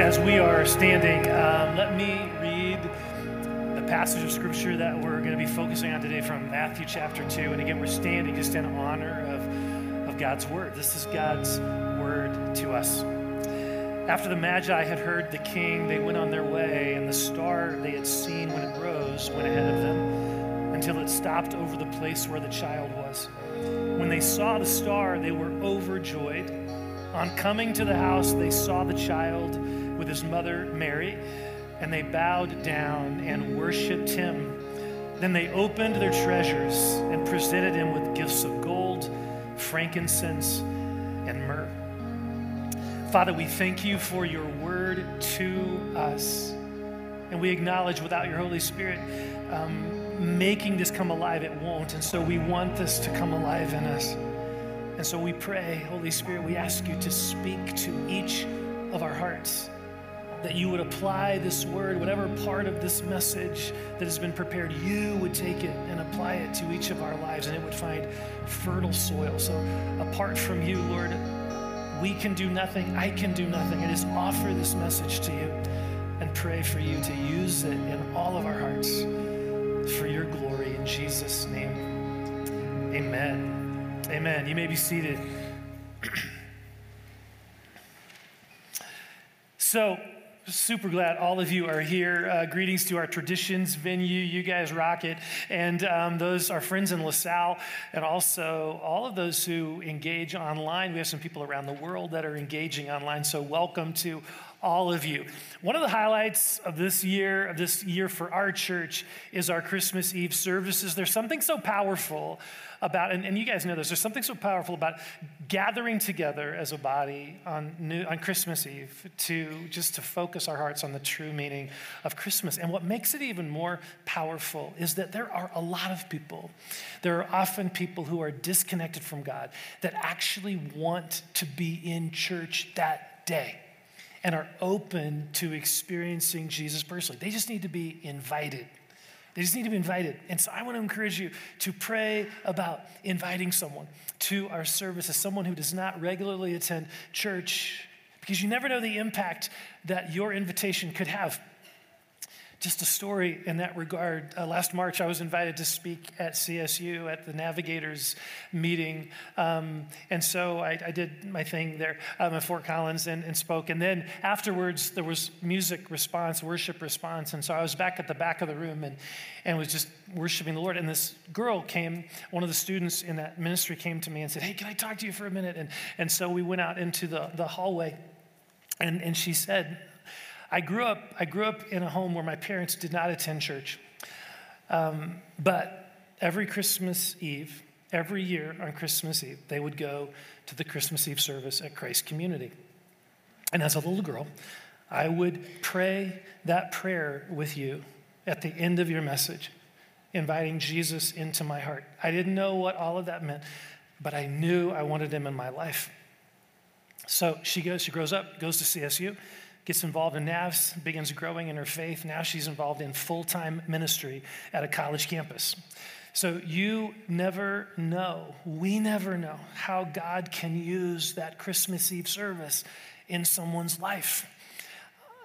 as we are standing, um, let me read the passage of scripture that we're going to be focusing on today from Matthew chapter 2. And again, we're standing just in honor of, of God's word. This is God's word to us. After the Magi had heard the king, they went on their way, and the star they had seen when it rose went ahead of them until it stopped over the place where the child was. When they saw the star, they were overjoyed. On coming to the house, they saw the child with his mother Mary, and they bowed down and worshiped him. Then they opened their treasures and presented him with gifts of gold, frankincense, and myrrh. Father, we thank you for your word to us. And we acknowledge without your Holy Spirit um, making this come alive, it won't. And so we want this to come alive in us. And so we pray, Holy Spirit, we ask you to speak to each of our hearts that you would apply this word, whatever part of this message that has been prepared, you would take it and apply it to each of our lives and it would find fertile soil. So, apart from you, Lord, we can do nothing. I can do nothing. I just offer this message to you and pray for you to use it in all of our hearts for your glory. In Jesus' name, amen. Amen. You may be seated. so, super glad all of you are here. Uh, greetings to our traditions venue. You guys rock it. And um, those are friends in LaSalle, and also all of those who engage online. We have some people around the world that are engaging online. So, welcome to all of you. One of the highlights of this year, of this year for our church, is our Christmas Eve services. There's something so powerful about, and, and you guys know this, there's something so powerful about gathering together as a body on, new, on Christmas Eve to just to focus our hearts on the true meaning of Christmas. And what makes it even more powerful is that there are a lot of people, there are often people who are disconnected from God that actually want to be in church that day and are open to experiencing Jesus personally. They just need to be invited. They just need to be invited. And so I want to encourage you to pray about inviting someone to our service as someone who does not regularly attend church because you never know the impact that your invitation could have just a story in that regard. Uh, last March, I was invited to speak at CSU at the Navigators meeting. Um, and so I, I, did my thing there um, at Fort Collins and, and, spoke. And then afterwards, there was music response, worship response. And so I was back at the back of the room and, and was just worshiping the Lord. And this girl came, one of the students in that ministry came to me and said, Hey, can I talk to you for a minute? And, and so we went out into the, the hallway. And, and she said, I grew up, I grew up in a home where my parents did not attend church. Um, but every Christmas Eve, every year on Christmas Eve, they would go to the Christmas Eve service at Christ Community. And as a little girl, I would pray that prayer with you at the end of your message, inviting Jesus into my heart. I didn't know what all of that meant, but I knew I wanted him in my life. So she goes, she grows up, goes to CSU, gets involved in NAVS, begins growing in her faith. Now she's involved in full time ministry at a college campus. So you never know, we never know how God can use that Christmas Eve service in someone's life.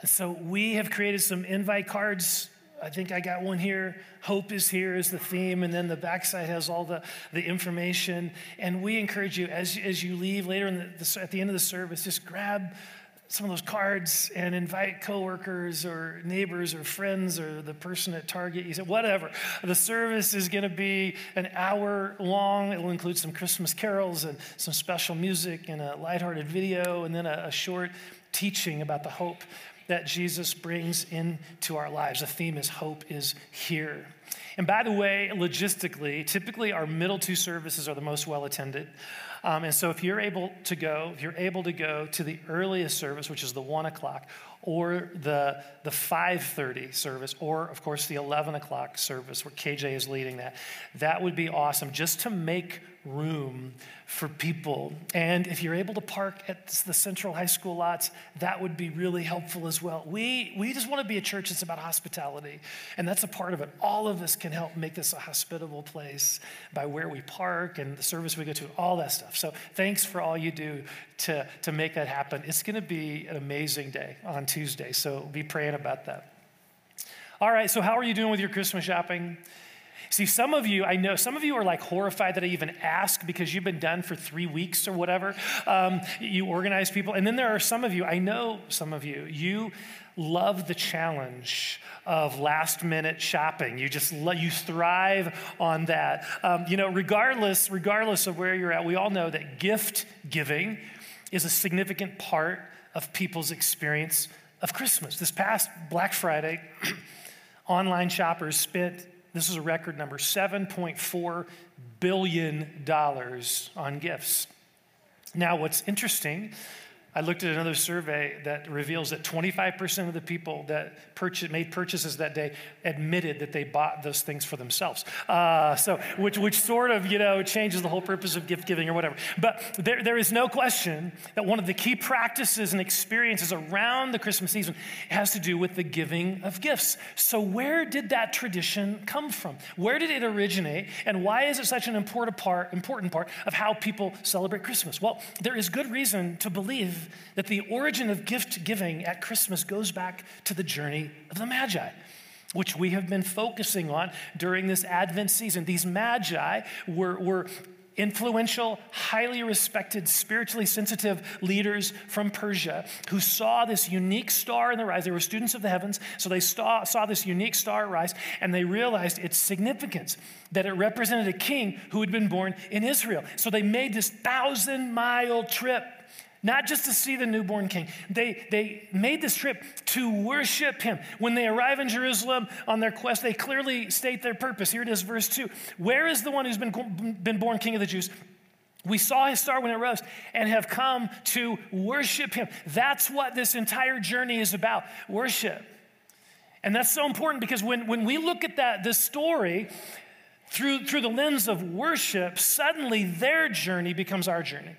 So we have created some invite cards. I think I got one here. Hope is here is the theme, and then the backside has all the, the information. And we encourage you as, as you leave later in the, the, at the end of the service, just grab some of those cards and invite coworkers or neighbors or friends or the person at Target. You said, whatever. The service is going to be an hour long. It will include some Christmas carols and some special music and a lighthearted video and then a, a short teaching about the hope that Jesus brings into our lives. The theme is hope is here. And by the way, logistically, typically our middle two services are the most well attended. Um, and so if you're able to go, if you're able to go to the earliest service, which is the one o'clock, or the, the 5.30 service, or of course the 11 o'clock service where KJ is leading that, that would be awesome just to make room for people. And if you're able to park at the Central High School lots, that would be really helpful as well. We, we just want to be a church that's about hospitality, and that's a part of it. All of us can help make this a hospitable place by where we park and the service we go to, all that stuff. So thanks for all you do to, to make that happen. It's going to be an amazing day on Tuesday, so be praying about that. All right, so how are you doing with your Christmas shopping? See, some of you, I know, some of you are like horrified that I even ask because you've been done for three weeks or whatever. Um, you organize people. And then there are some of you, I know some of you, you love the challenge of last minute shopping. You just you thrive on that. Um, you know, regardless regardless of where you're at, we all know that gift giving is a significant part of people's experience of Christmas. This past Black Friday, online shoppers spent this is a record number $7.4 billion on gifts. Now, what's interesting I looked at another survey that reveals that 25% of the people that purchase, made purchases that day admitted that they bought those things for themselves. Uh, so, which, which sort of, you know, changes the whole purpose of gift giving or whatever. But there, there is no question that one of the key practices and experiences around the Christmas season has to do with the giving of gifts. So, where did that tradition come from? Where did it originate? And why is it such an important part, important part of how people celebrate Christmas? Well, there is good reason to believe that the origin of gift giving at Christmas goes back to the journey of the Magi which we have been focusing on during this Advent season. These magi were, were influential, highly respected, spiritually sensitive leaders from Persia who saw this unique star in the rise. They were students of the heavens, so they saw, saw this unique star rise and they realized its significance that it represented a king who had been born in Israel. So they made this thousand mile trip not just to see the newborn king. They, they made this trip to worship him. When they arrive in Jerusalem on their quest, they clearly state their purpose. Here it is, verse 2. Where is the one who's been, been born king of the Jews? We saw his star when it rose and have come to worship him. That's what this entire journey is about worship. And that's so important because when, when we look at that, this story, through, through the lens of worship, suddenly their journey becomes our journey.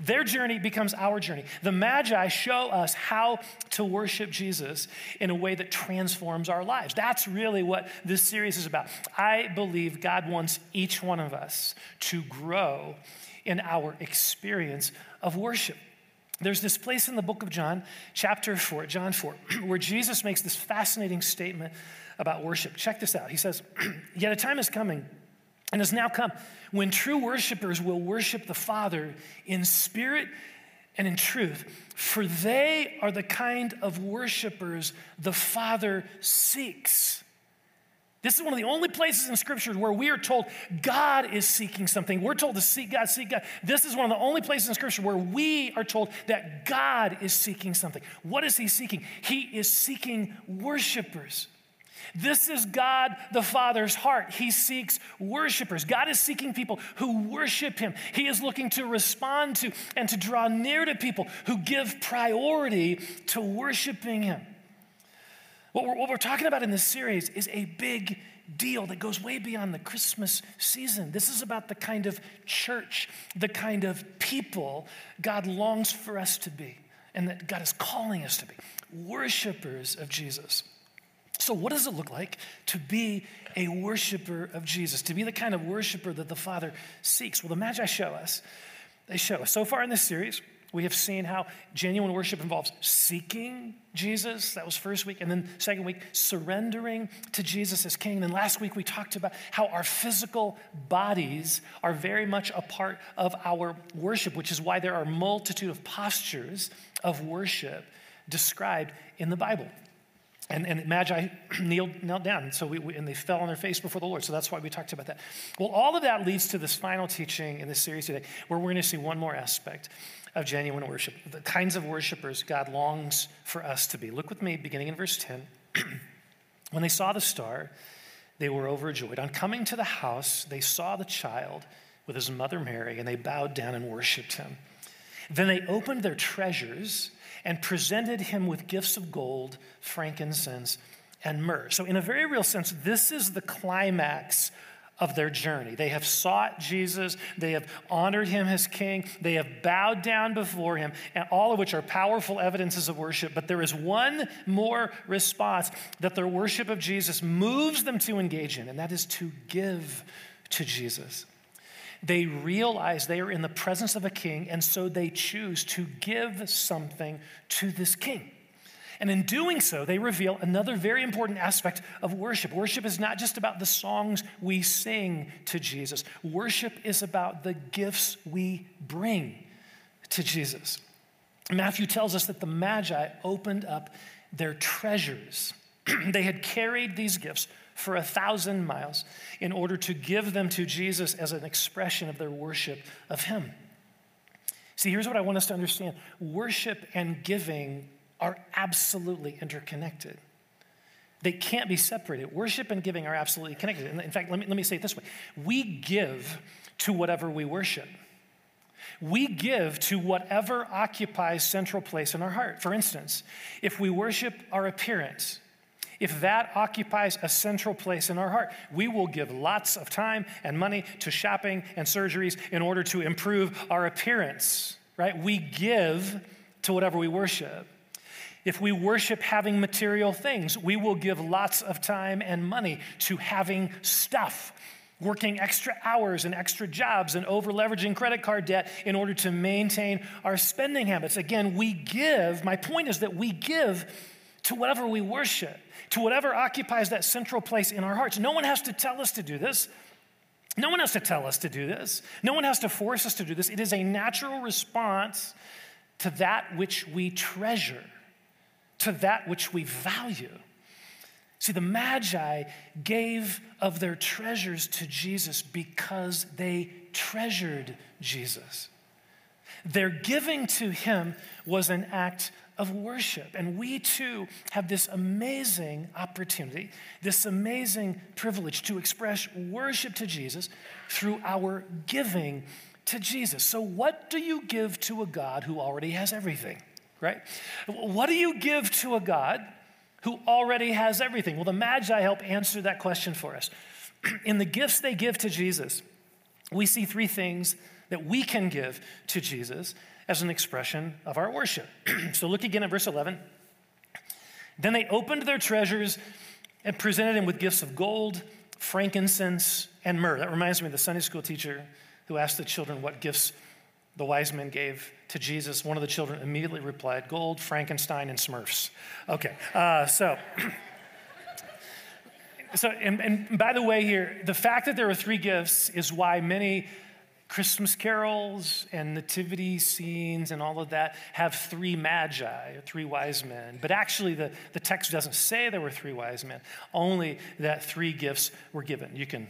Their journey becomes our journey. The Magi show us how to worship Jesus in a way that transforms our lives. That's really what this series is about. I believe God wants each one of us to grow in our experience of worship. There's this place in the book of John, chapter 4, John 4, where Jesus makes this fascinating statement about worship. Check this out. He says, Yet a time is coming and has now come when true worshipers will worship the Father in spirit and in truth, for they are the kind of worshipers the Father seeks. This is one of the only places in Scripture where we are told God is seeking something. We're told to seek God, seek God. This is one of the only places in Scripture where we are told that God is seeking something. What is He seeking? He is seeking worshipers. This is God the Father's heart. He seeks worshipers. God is seeking people who worship Him. He is looking to respond to and to draw near to people who give priority to worshiping Him. What we're, what we're talking about in this series is a big deal that goes way beyond the Christmas season. This is about the kind of church, the kind of people God longs for us to be, and that God is calling us to be worshipers of Jesus. So, what does it look like to be a worshiper of Jesus, to be the kind of worshiper that the Father seeks? Well, the Magi show us. They show us. So far in this series, we have seen how genuine worship involves seeking Jesus. That was first week. And then second week, surrendering to Jesus as King. And then last week, we talked about how our physical bodies are very much a part of our worship, which is why there are a multitude of postures of worship described in the Bible. And, and Magi kneeled, knelt down, so we, we, and they fell on their face before the Lord. So that's why we talked about that. Well, all of that leads to this final teaching in this series today, where we're going to see one more aspect of genuine worship, the kinds of worshipers God longs for us to be. Look with me, beginning in verse 10. when they saw the star, they were overjoyed. On coming to the house, they saw the child with his mother Mary, and they bowed down and worshiped him. Then they opened their treasures and presented him with gifts of gold, frankincense, and myrrh. So, in a very real sense, this is the climax of their journey. They have sought Jesus, they have honored him as king, they have bowed down before him, and all of which are powerful evidences of worship. But there is one more response that their worship of Jesus moves them to engage in, and that is to give to Jesus. They realize they are in the presence of a king, and so they choose to give something to this king. And in doing so, they reveal another very important aspect of worship. Worship is not just about the songs we sing to Jesus, worship is about the gifts we bring to Jesus. Matthew tells us that the Magi opened up their treasures. they had carried these gifts for a thousand miles in order to give them to Jesus as an expression of their worship of Him. See, here's what I want us to understand worship and giving are absolutely interconnected. They can't be separated. Worship and giving are absolutely connected. In fact, let me, let me say it this way we give to whatever we worship. We give to whatever occupies central place in our heart. For instance, if we worship our appearance, if that occupies a central place in our heart, we will give lots of time and money to shopping and surgeries in order to improve our appearance, right? We give to whatever we worship. If we worship having material things, we will give lots of time and money to having stuff, working extra hours and extra jobs and over leveraging credit card debt in order to maintain our spending habits. Again, we give, my point is that we give to whatever we worship, to whatever occupies that central place in our hearts. No one has to tell us to do this. No one has to tell us to do this. No one has to force us to do this. It is a natural response to that which we treasure to that which we value. See, the Magi gave of their treasures to Jesus because they treasured Jesus. Their giving to him was an act of worship. And we too have this amazing opportunity, this amazing privilege to express worship to Jesus through our giving to Jesus. So, what do you give to a God who already has everything? right? What do you give to a God who already has everything? Well, the Magi help answer that question for us. In the gifts they give to Jesus, we see three things that we can give to Jesus as an expression of our worship. so look again at verse 11. Then they opened their treasures and presented him with gifts of gold, frankincense, and myrrh. That reminds me of the Sunday school teacher who asked the children what gifts the wise men gave to Jesus, one of the children immediately replied, Gold, Frankenstein, and Smurfs. Okay, uh, so. So, and, and by the way, here, the fact that there were three gifts is why many Christmas carols and nativity scenes and all of that have three magi, three wise men. But actually, the, the text doesn't say there were three wise men, only that three gifts were given. You can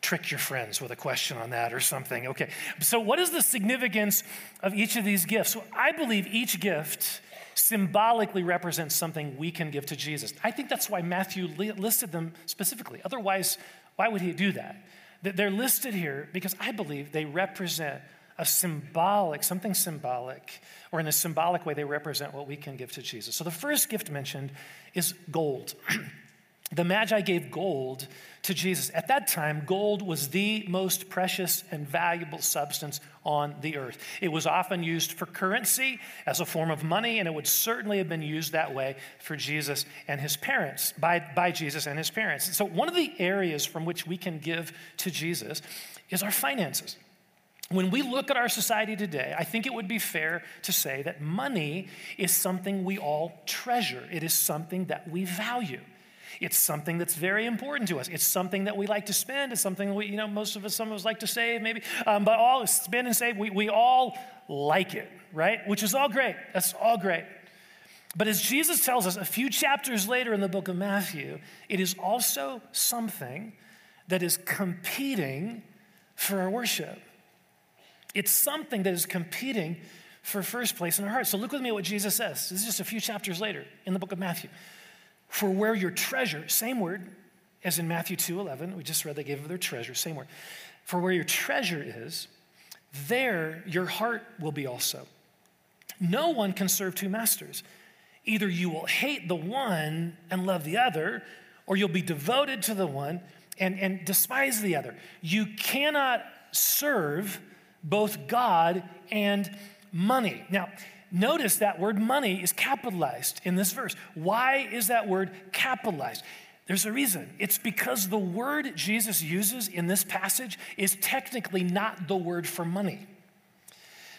trick your friends with a question on that or something. Okay, so what is the significance of each of these gifts? Well, I believe each gift symbolically represents something we can give to Jesus. I think that's why Matthew listed them specifically. Otherwise, why would he do that? They're listed here because I believe they represent a symbolic, something symbolic, or in a symbolic way, they represent what we can give to Jesus. So the first gift mentioned is gold. the Magi gave gold to Jesus. At that time, gold was the most precious and valuable substance on the earth. It was often used for currency as a form of money, and it would certainly have been used that way for Jesus and his parents, by, by Jesus and his parents. So, one of the areas from which we can give to Jesus is our finances. When we look at our society today, I think it would be fair to say that money is something we all treasure. It is something that we value. It's something that's very important to us. It's something that we like to spend. It's something we, you know, most of us, some of us like to save, maybe. Um, but all spend and save, we, we all like it, right? Which is all great. That's all great. But as Jesus tells us a few chapters later in the book of Matthew, it is also something that is competing for our worship. It's something that is competing for first place in our hearts. So look with me at what Jesus says. This is just a few chapters later in the book of Matthew. For where your treasure, same word as in Matthew 2:11, we just read they gave of their treasure, same word. For where your treasure is, there your heart will be also. No one can serve two masters. Either you will hate the one and love the other, or you'll be devoted to the one and, and despise the other. You cannot serve both God and money. Now, notice that word money is capitalized in this verse. Why is that word capitalized? There's a reason. It's because the word Jesus uses in this passage is technically not the word for money.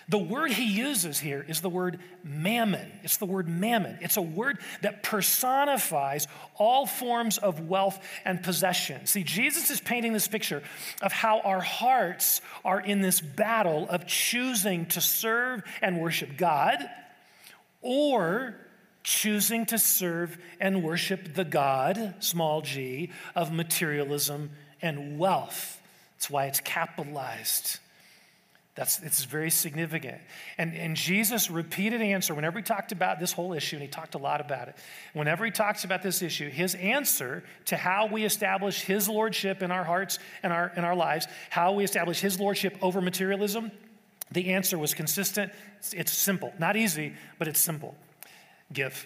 The word he uses here is the word mammon. It's the word mammon. It's a word that personifies all forms of wealth and possession. See, Jesus is painting this picture of how our hearts are in this battle of choosing to serve and worship God or choosing to serve and worship the God, small g, of materialism and wealth. That's why it's capitalized. That's it's very significant. And, and Jesus' repeated answer, whenever he talked about this whole issue, and he talked a lot about it, whenever he talks about this issue, his answer to how we establish his lordship in our hearts and our in our lives, how we establish his lordship over materialism, the answer was consistent. It's, it's simple. Not easy, but it's simple. Give.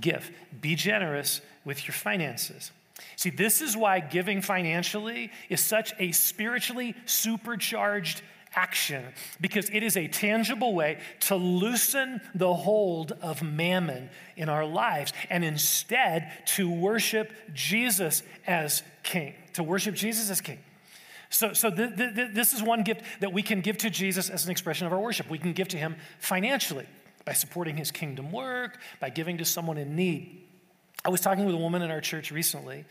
Give. Be generous with your finances. See, this is why giving financially is such a spiritually supercharged action because it is a tangible way to loosen the hold of mammon in our lives and instead to worship Jesus as king, to worship Jesus as king. So, so th- th- this is one gift that we can give to Jesus as an expression of our worship. We can give to him financially by supporting his kingdom work, by giving to someone in need. I was talking with a woman in our church recently,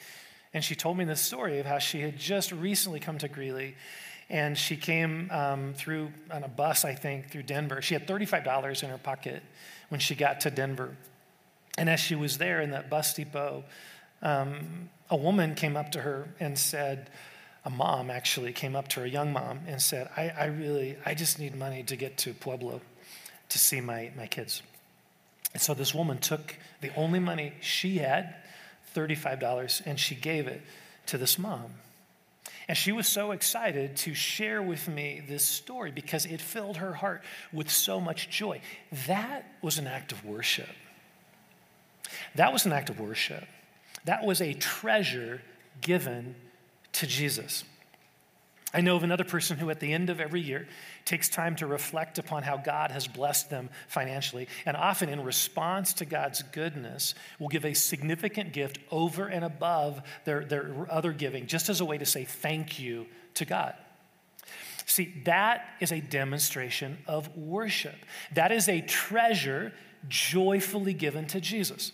and she told me this story of how she had just recently come to Greeley. And she came um, through on a bus, I think, through Denver. She had $35 in her pocket when she got to Denver. And as she was there in that bus depot, um, a woman came up to her and said, a mom actually came up to her, a young mom, and said, I, I really, I just need money to get to Pueblo to see my, my kids. And so this woman took the only money she had, $35, and she gave it to this mom. And she was so excited to share with me this story because it filled her heart with so much joy. That was an act of worship. That was an act of worship. That was a treasure given to Jesus. I know of another person who, at the end of every year, takes time to reflect upon how God has blessed them financially, and often in response to God's goodness, will give a significant gift over and above their, their other giving, just as a way to say thank you to God. See, that is a demonstration of worship. That is a treasure joyfully given to Jesus.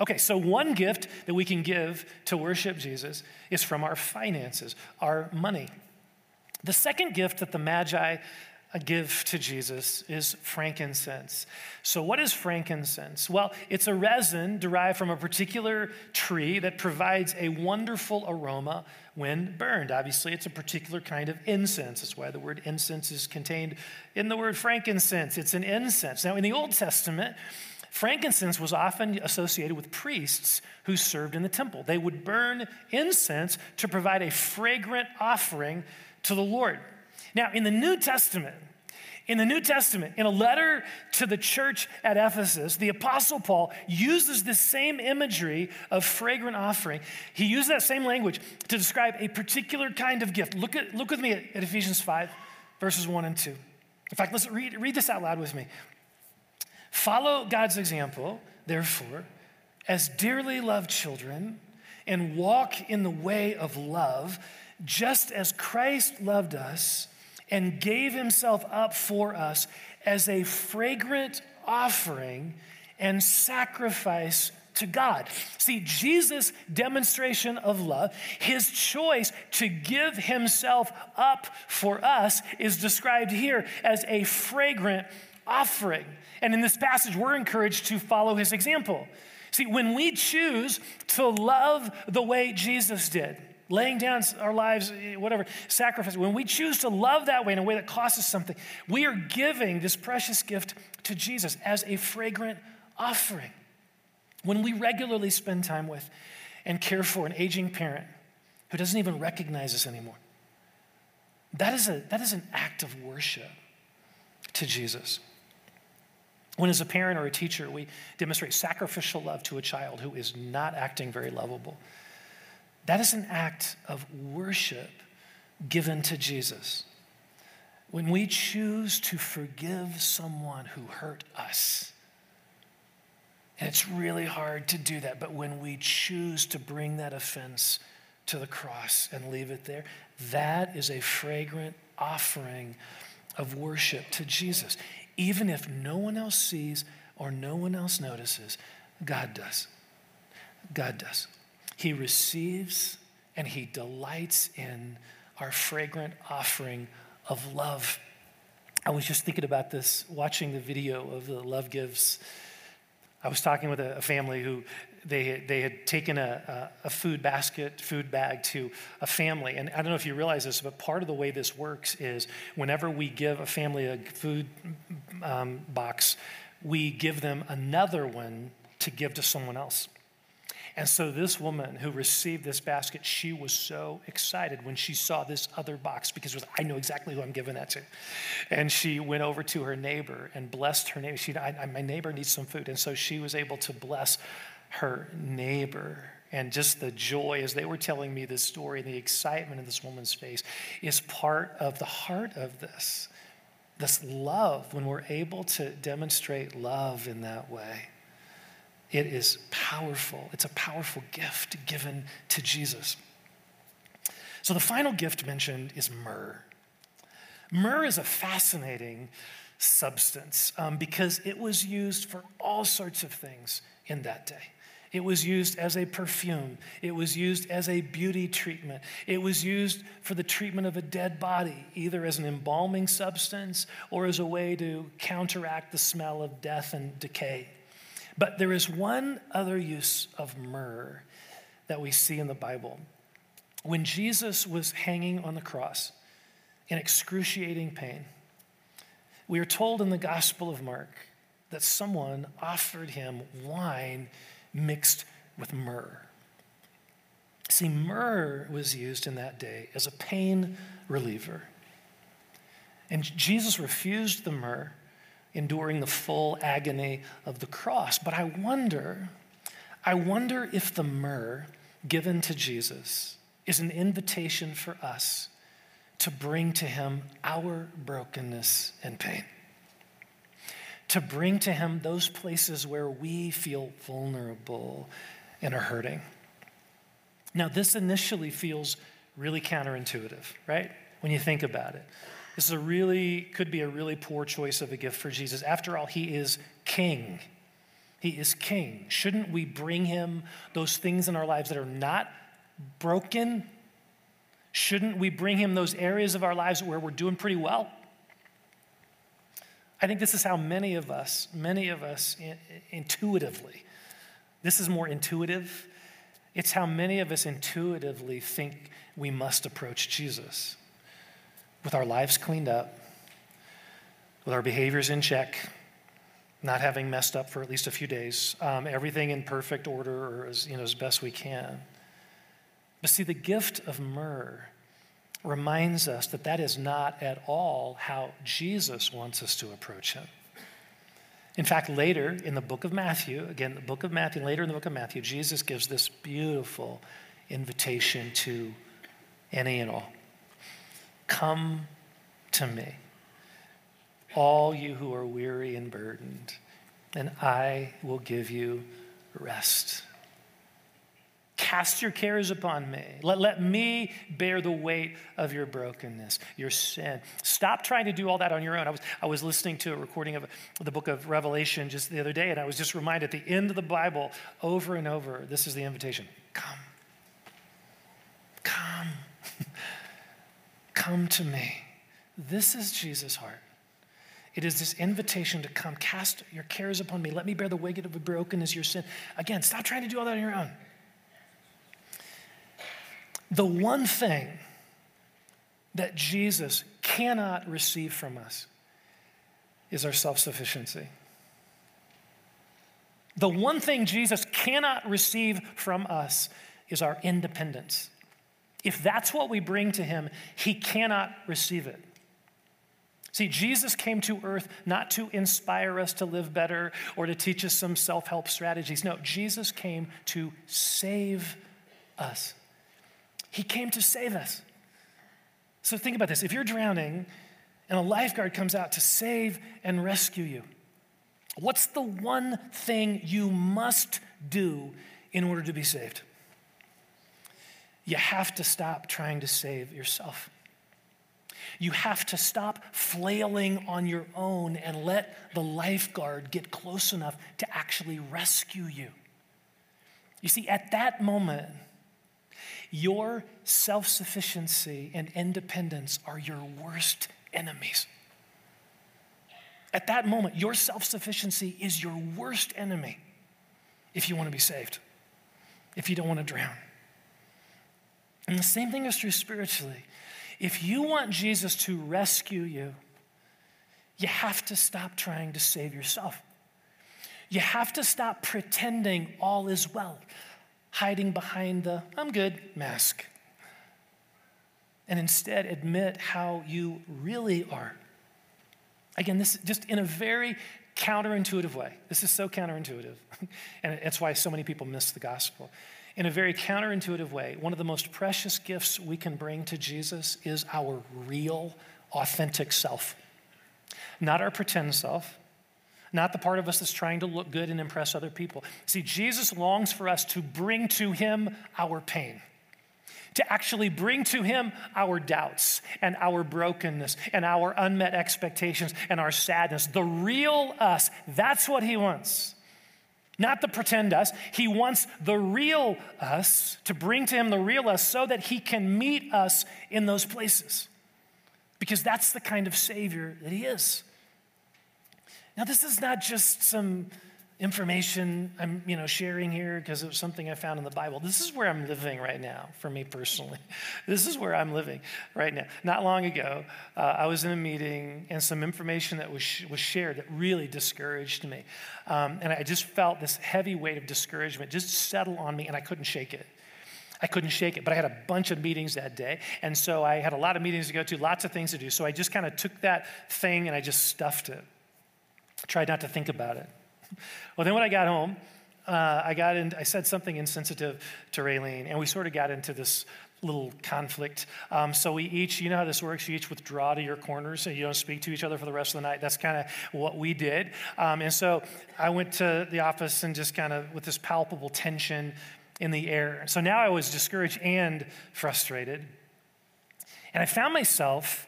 Okay, so one gift that we can give to worship Jesus is from our finances, our money. The second gift that the Magi give to Jesus is frankincense. So, what is frankincense? Well, it's a resin derived from a particular tree that provides a wonderful aroma when burned. Obviously, it's a particular kind of incense. That's why the word incense is contained in the word frankincense. It's an incense. Now, in the Old Testament, Frankincense was often associated with priests who served in the temple. They would burn incense to provide a fragrant offering to the Lord. Now, in the New Testament, in the New Testament, in a letter to the church at Ephesus, the Apostle Paul uses the same imagery of fragrant offering. He used that same language to describe a particular kind of gift. Look, at, look with me at, at Ephesians 5, verses 1 and 2. In fact, let's read, read this out loud with me. Follow God's example, therefore, as dearly loved children, and walk in the way of love just as Christ loved us and gave himself up for us as a fragrant offering and sacrifice to God. See, Jesus' demonstration of love, his choice to give himself up for us, is described here as a fragrant offering. And in this passage, we're encouraged to follow his example. See, when we choose to love the way Jesus did, laying down our lives, eh, whatever, sacrifice. When we choose to love that way in a way that costs us something, we are giving this precious gift to Jesus as a fragrant offering. When we regularly spend time with and care for an aging parent who doesn't even recognize us anymore, that is, a, that is an act of worship to Jesus. When, as a parent or a teacher, we demonstrate sacrificial love to a child who is not acting very lovable, That is an act of worship given to Jesus. When we choose to forgive someone who hurt us, and it's really hard to do that, but when we choose to bring that offense to the cross and leave it there, that is a fragrant offering of worship to Jesus. Even if no one else sees or no one else notices, God does. God does. He receives and he delights in our fragrant offering of love. I was just thinking about this, watching the video of the Love Gives. I was talking with a, family who they, they had taken a, a, food basket, food bag to a family. And I don't know if you realize this, but part of the way this works is whenever we give a family a food um, box, we give them another one to give to someone else. And so, this woman who received this basket, she was so excited when she saw this other box because was, I know exactly who I'm giving that to. And she went over to her neighbor and blessed her neighbor. She, I, I, my neighbor needs some food. And so, she was able to bless her neighbor. And just the joy as they were telling me this story and the excitement in this woman's face is part of the heart of this. This love, when we're able to demonstrate love in that way. It is powerful. It's a powerful gift given to Jesus. So the final gift mentioned is myrrh. Myrrh is a fascinating substance um, because it was used for all sorts of things in that day. It was used as a perfume. It was used as a beauty treatment. It was used for the treatment of a dead body, either as an embalming substance or as a way to counteract the smell of death and decay. But there is one other use of myrrh that we see in the Bible. When Jesus was hanging on the cross in excruciating pain, we are told in the Gospel of Mark that someone offered him wine mixed with myrrh. See, myrrh was used in that day as a pain reliever. And Jesus refused the myrrh enduring the full agony of the cross. But I wonder, I wonder if the myrrh given to Jesus is an invitation for us to bring to him our brokenness and pain. To bring to him those places where we feel vulnerable and are hurting. Now, this initially feels really counterintuitive, right? When you think about it. This is a really, could be a really poor choice of a gift for Jesus. After all, he is king. He is king. Shouldn't we bring him those things in our lives that are not broken? Shouldn't we bring him those areas of our lives where we're doing pretty well? I think this is how many of us, many of us intuitively, this is more intuitive. It's how many of us intuitively think we must approach Jesus with our lives cleaned up, with our behaviors in check, not having messed up for at least a few days, um, everything in perfect order or as, you know, as best we can. But see, the gift of myrrh reminds us that that is not at all how Jesus wants us to approach him. In fact, later in the book of Matthew, again, the book of Matthew, later in the book of Matthew, Jesus gives this beautiful invitation to any and all. Come to me, all you who are weary and burdened, and I will give you rest. Cast your cares upon me. Let, let me bear the weight of your brokenness, your sin. Stop trying to do all that on your own. I was, I was listening to a recording of the book of Revelation just the other day, and I was just reminded at the end of the Bible, over and over, this is the invitation come. Come. Come to me. This is Jesus' heart. It is this invitation to come, cast your cares upon me. Let me bear the weight of a broken as your sin. Again, stop trying to do all that on your own. The one thing that Jesus cannot receive from us is our self sufficiency. The one thing Jesus cannot receive from us is our independence. If that's what we bring to him, he cannot receive it. See, Jesus came to earth not to inspire us to live better or to teach us some self help strategies. No, Jesus came to save us. He came to save us. So think about this. If you're drowning and a lifeguard comes out to save and rescue you, what's the one thing you must do in order to be saved? You have to stop trying to save yourself. You have to stop flailing on your own and let the lifeguard get close enough to actually rescue you. You see, at that moment, your self sufficiency and independence are your worst enemies. At that moment, your self sufficiency is your worst enemy if you want to be saved, if you don't want to drown. And the same thing is true spiritually. If you want Jesus to rescue you, you have to stop trying to save yourself. You have to stop pretending all is well, hiding behind the I'm good mask. And instead admit how you really are. Again, this just in a very counterintuitive way. This is so counterintuitive. and it's why so many people miss the gospel in a very counterintuitive way, one of the most precious gifts we can bring to Jesus is our real, authentic self. Not our pretend self, not the part of us that's trying to look good and impress other people. See, Jesus longs for us to bring to him our pain, to actually bring to him our doubts and our brokenness and our unmet expectations and our sadness. The real us, that's what he wants. Not the pretend us. He wants the real us to bring to him the real us so that he can meet us in those places. Because that's the kind of Savior that he is. Now, this is not just some information I'm, you know, sharing here because it was something I found in the Bible. This is where I'm living right now, for me personally. This is where I'm living right now. Not long ago, uh, I was in a meeting and some information that was, sh- was shared that really discouraged me. Um, and I just felt this heavy weight of discouragement just settle on me, and I couldn't shake it. I couldn't shake it, but I had a bunch of meetings that day. And so I had a lot of meetings to go to, lots of things to do. So I just kind of took that thing and I just stuffed it. Tried not to think about it. Well, then when I got home, uh, I got in, I said something insensitive to Raylene, and we sort of got into this little conflict. Um, so we each, you know how this works, you each withdraw to your corners and you don't speak to each other for the rest of the night. That's kind of what we did. Um, and so I went to the office and just kind of with this palpable tension in the air. So now I was discouraged and frustrated. And I found myself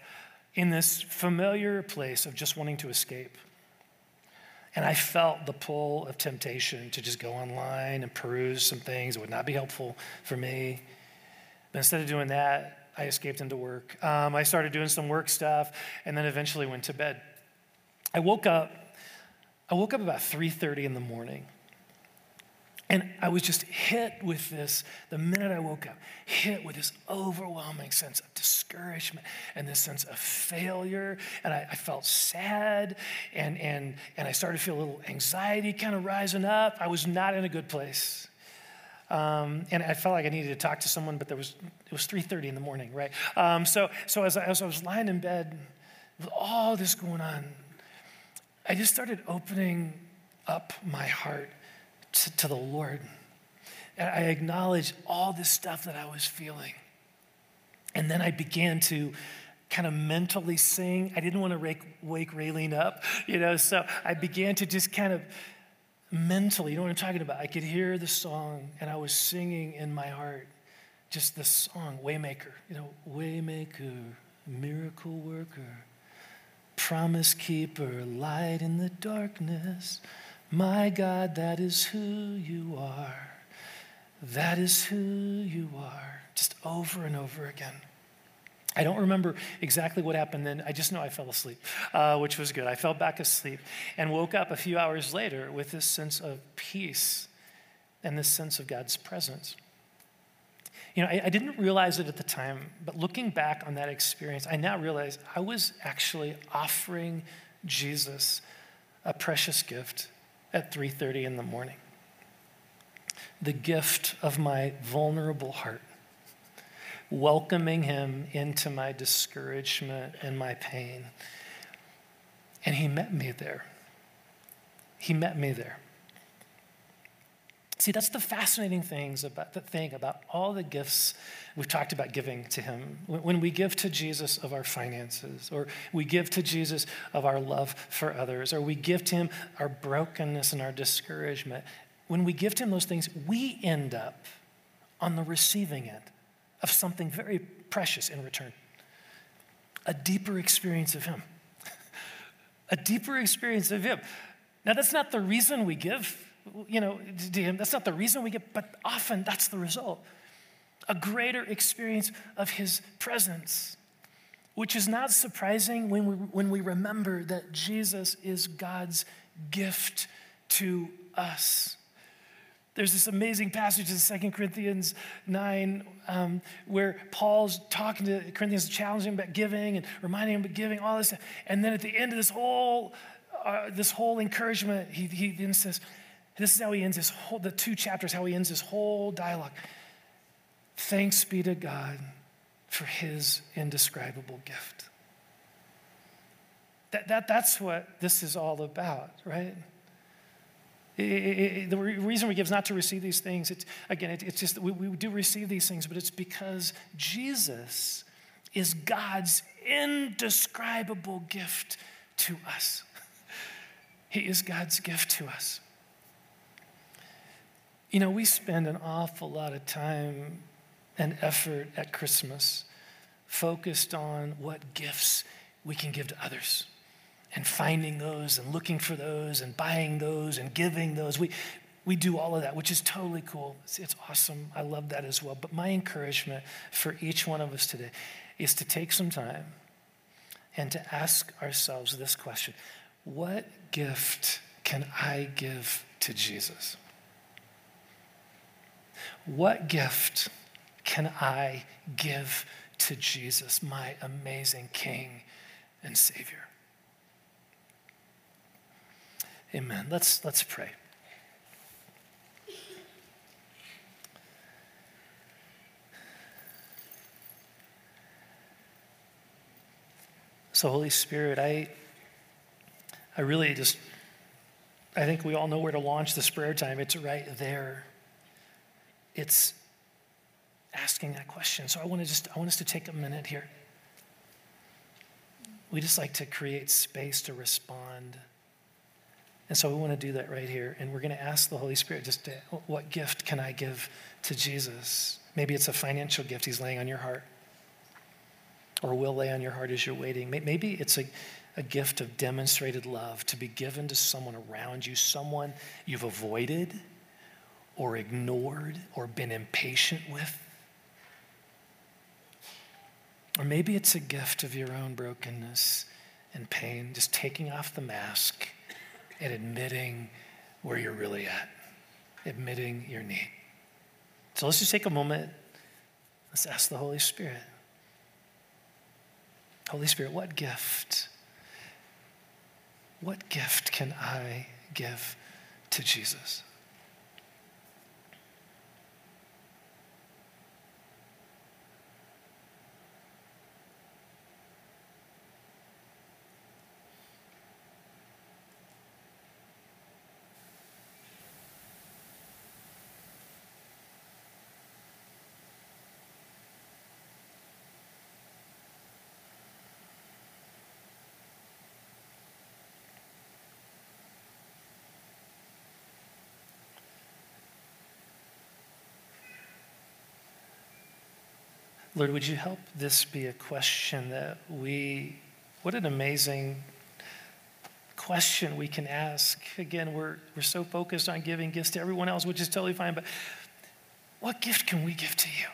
in this familiar place of just wanting to escape. And I felt the pull of temptation to just go online and peruse some things that would not be helpful for me. But instead of doing that, I escaped into work. Um, I started doing some work stuff and then eventually went to bed. I woke up, I woke up about 3:30 in the morning and I was just hit with this, the minute I woke up, hit with this overwhelming sense of discouragement and this sense of failure. And I, I, felt sad and, and, and I started to feel a little anxiety kind of rising up. I was not in a good place. Um, and I felt like I needed to talk to someone, but there was, it was 3.30 in the morning, right? Um, so so as, I, as I was lying in bed with all this going on, I just started opening up my heart to, to the Lord. And I acknowledged all this stuff that I was feeling. And then I began to kind of mentally sing. I didn't want to wake, wake Raylene up, you know, so I began to just kind of mentally, you know what I'm talking about? I could hear the song and I was singing in my heart just this song, Waymaker, you know, Waymaker, miracle worker, promise keeper, light in the darkness. My God, that is who you are. That is who you are. Just over and over again. I don't remember exactly what happened then. I just know I fell asleep, uh, which was good. I fell back asleep and woke up a few hours later with this sense of peace and this sense of God's presence. You know, I, I didn't realize it at the time, but looking back on that experience, I now realize I was actually offering Jesus a precious gift at 3:30 in the morning. The gift of my vulnerable heart, welcoming him into my discouragement and my pain. And he met me there. He met me there. See, that's the fascinating things about the thing about all the gifts we've talked about giving to him. When we give to Jesus of our finances, or we give to Jesus of our love for others, or we give to him our brokenness and our discouragement, when we give to him those things, we end up on the receiving end of something very precious in return a deeper experience of him. a deeper experience of him. Now, that's not the reason we give you know. That's not the reason we get, but often that's the result. A greater experience of his presence, which is not surprising when we, when we remember that Jesus is God's gift to us. There's this amazing passage in 2 Corinthians 9 um, where Paul's talking to Corinthians, challenging about giving and reminding him about giving, all this. And then at the end of this whole, uh, this whole encouragement, he, he then says, this is how he ends his whole, the two chapters, how he ends his whole dialogue. Thanks be to God for his indescribable gift. That, that, that's what this is all about, right? It, it, it, the reason we give is not to receive these things. It's, again, it's just we, we do receive these things, but it's because Jesus is God's indescribable gift to us. He is God's gift to us. You know, we spend an awful lot of time and effort at Christmas focused on what gifts we can give to others and finding those and looking for those and buying those and giving those. We, we do all of that, which is totally cool. It's, it's awesome. I love that as well. But my encouragement for each one of us today is to take some time and to ask ourselves this question What gift can I give to Jesus? What gift can I give to Jesus, my amazing King and Savior? Amen. Let's, let's pray. So, Holy Spirit, I, I really just, I think we all know where to launch this prayer time. It's right there it's asking that question. So I want to just I want us to take a minute here. We just like to create space to respond. And so we want to do that right here. And we're going to ask the Holy Spirit just to, what gift can I give to Jesus? Maybe it's a financial gift he's laying on your heart or will lay on your heart as you're waiting. Maybe it's a, a gift of demonstrated love to be given to someone around you, someone you've avoided or ignored or been impatient with. Or maybe it's a gift of your own brokenness and pain, just taking off the mask and admitting where you're really at, admitting your need. So let's just take a moment. Let's ask the Holy Spirit. Holy Spirit, what gift? What gift can I give to Jesus? Lord, would you help this be a question that we, what an amazing question we can ask. Again, we're, we're so focused on giving gifts to everyone else, which is totally fine, but what gift can we give to you?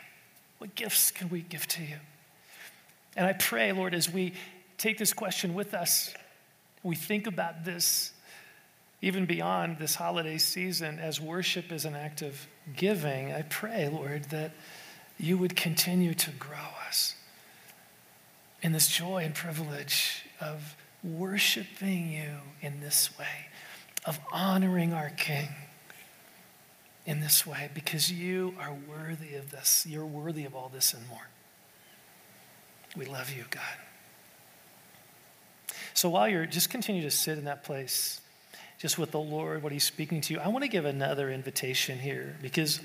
What gifts can we give to you? And I pray, Lord, as we take this question with us, we think about this even beyond this holiday season as worship is an act of giving. I pray, Lord, that you would continue to grow us in this joy and privilege of worshiping you in this way, of honoring our King in this way, because you are worthy of this. You're worthy of all this and more. We love you, God. So while you're, just continue to sit in that place just with the Lord, what He's speaking to you, I want to give another invitation here because,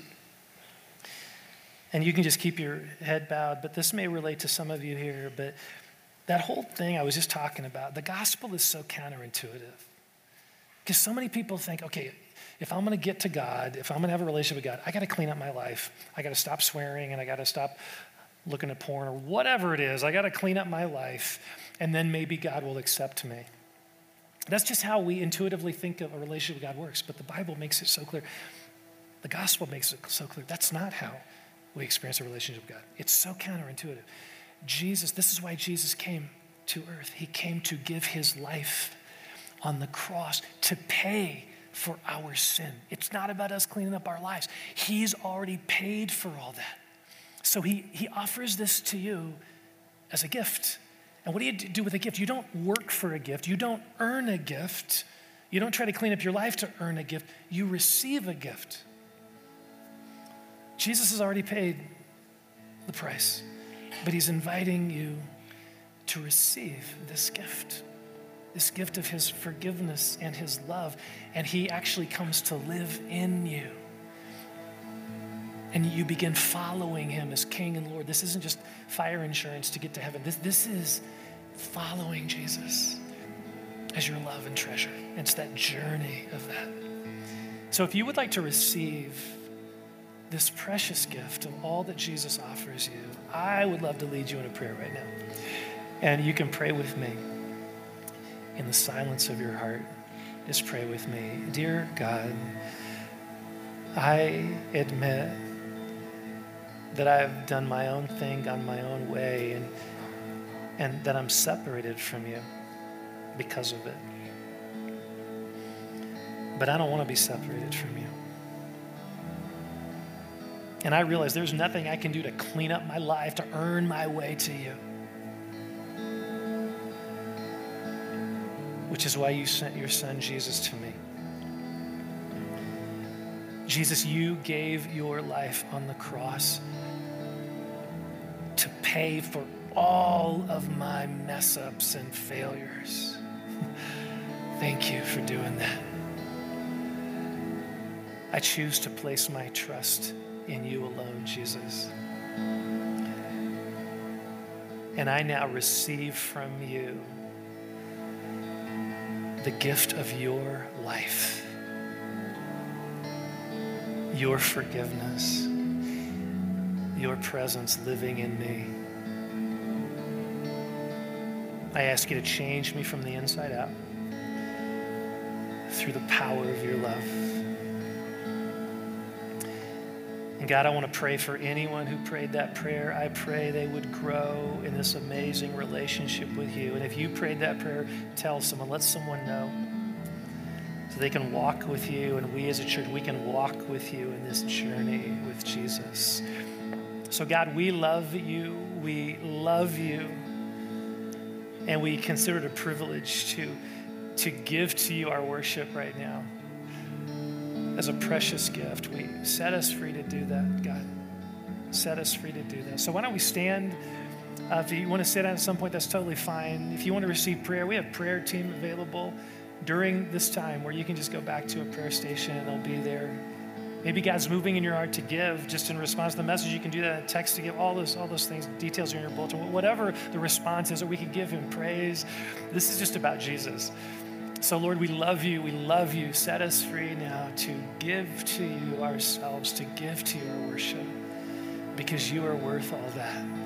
and you can just keep your head bowed, but this may relate to some of you here, but that whole thing I was just talking about, the gospel is so counterintuitive. Because so many people think, okay, if I'm going to get to God, if I'm going to have a relationship with God, I got to clean up my life. I got to stop swearing and I got to stop looking at porn or whatever it is. I got to clean up my life and then maybe God will accept me. That's just how we intuitively think of a relationship with God works, but the Bible makes it so clear. The gospel makes it so clear. That's not how we experience a relationship with God. It's so counterintuitive. Jesus, this is why Jesus came to earth. He came to give his life on the cross to pay for our sin. It's not about us cleaning up our lives. He's already paid for all that. So he, he offers this to you as a gift. And what do you do with a gift? You don't work for a gift, you don't earn a gift, you don't try to clean up your life to earn a gift. You receive a gift. Jesus has already paid the price, but he's inviting you to receive this gift this gift of his forgiveness and his love, and he actually comes to live in you. And you begin following him as King and Lord. This isn't just fire insurance to get to heaven. This, this is following Jesus as your love and treasure. It's that journey of that. So if you would like to receive this precious gift of all that Jesus offers you, I would love to lead you in a prayer right now. And you can pray with me in the silence of your heart, just pray with me. Dear God, I admit that I've done my own thing, gone my own way, and, and that I'm separated from you because of it. But I don't want to be separated from you. And I realize there's nothing I can do to clean up my life, to earn my way to you. which is why you sent your son Jesus to me. Jesus, you gave your life on the cross to pay for all of my mess ups and failures. Thank you for doing that. I choose to place my trust in you alone, Jesus. And I now receive from you the gift of your life, your forgiveness, your presence living in me. I ask you to change me from the inside out through the power of your love. And God, I want to pray for anyone who prayed that prayer. I pray they would grow in this amazing relationship with you. And if you prayed that prayer, tell someone, let someone know. So they can walk with you, and we as a church, we can walk with you in this journey with Jesus. So, God, we love you. We love you. And we consider it a privilege to, to give to you our worship right now as a precious gift. We set us free to do that, God. Set us free to do that. So why don't we stand? Uh, if you want to sit down at some point, that's totally fine. If you want to receive prayer, we have prayer team available during this time where you can just go back to a prayer station and they'll be there. Maybe God's moving in your heart to give just in response to the message. You can do that, text to give, all those, all those things. Details are in your bulletin. Whatever the response is, or we can give him praise. This is just about Jesus. So, Lord, we love you. We love you. Set us free now to give to you ourselves, to give to your worship, because you are worth all that.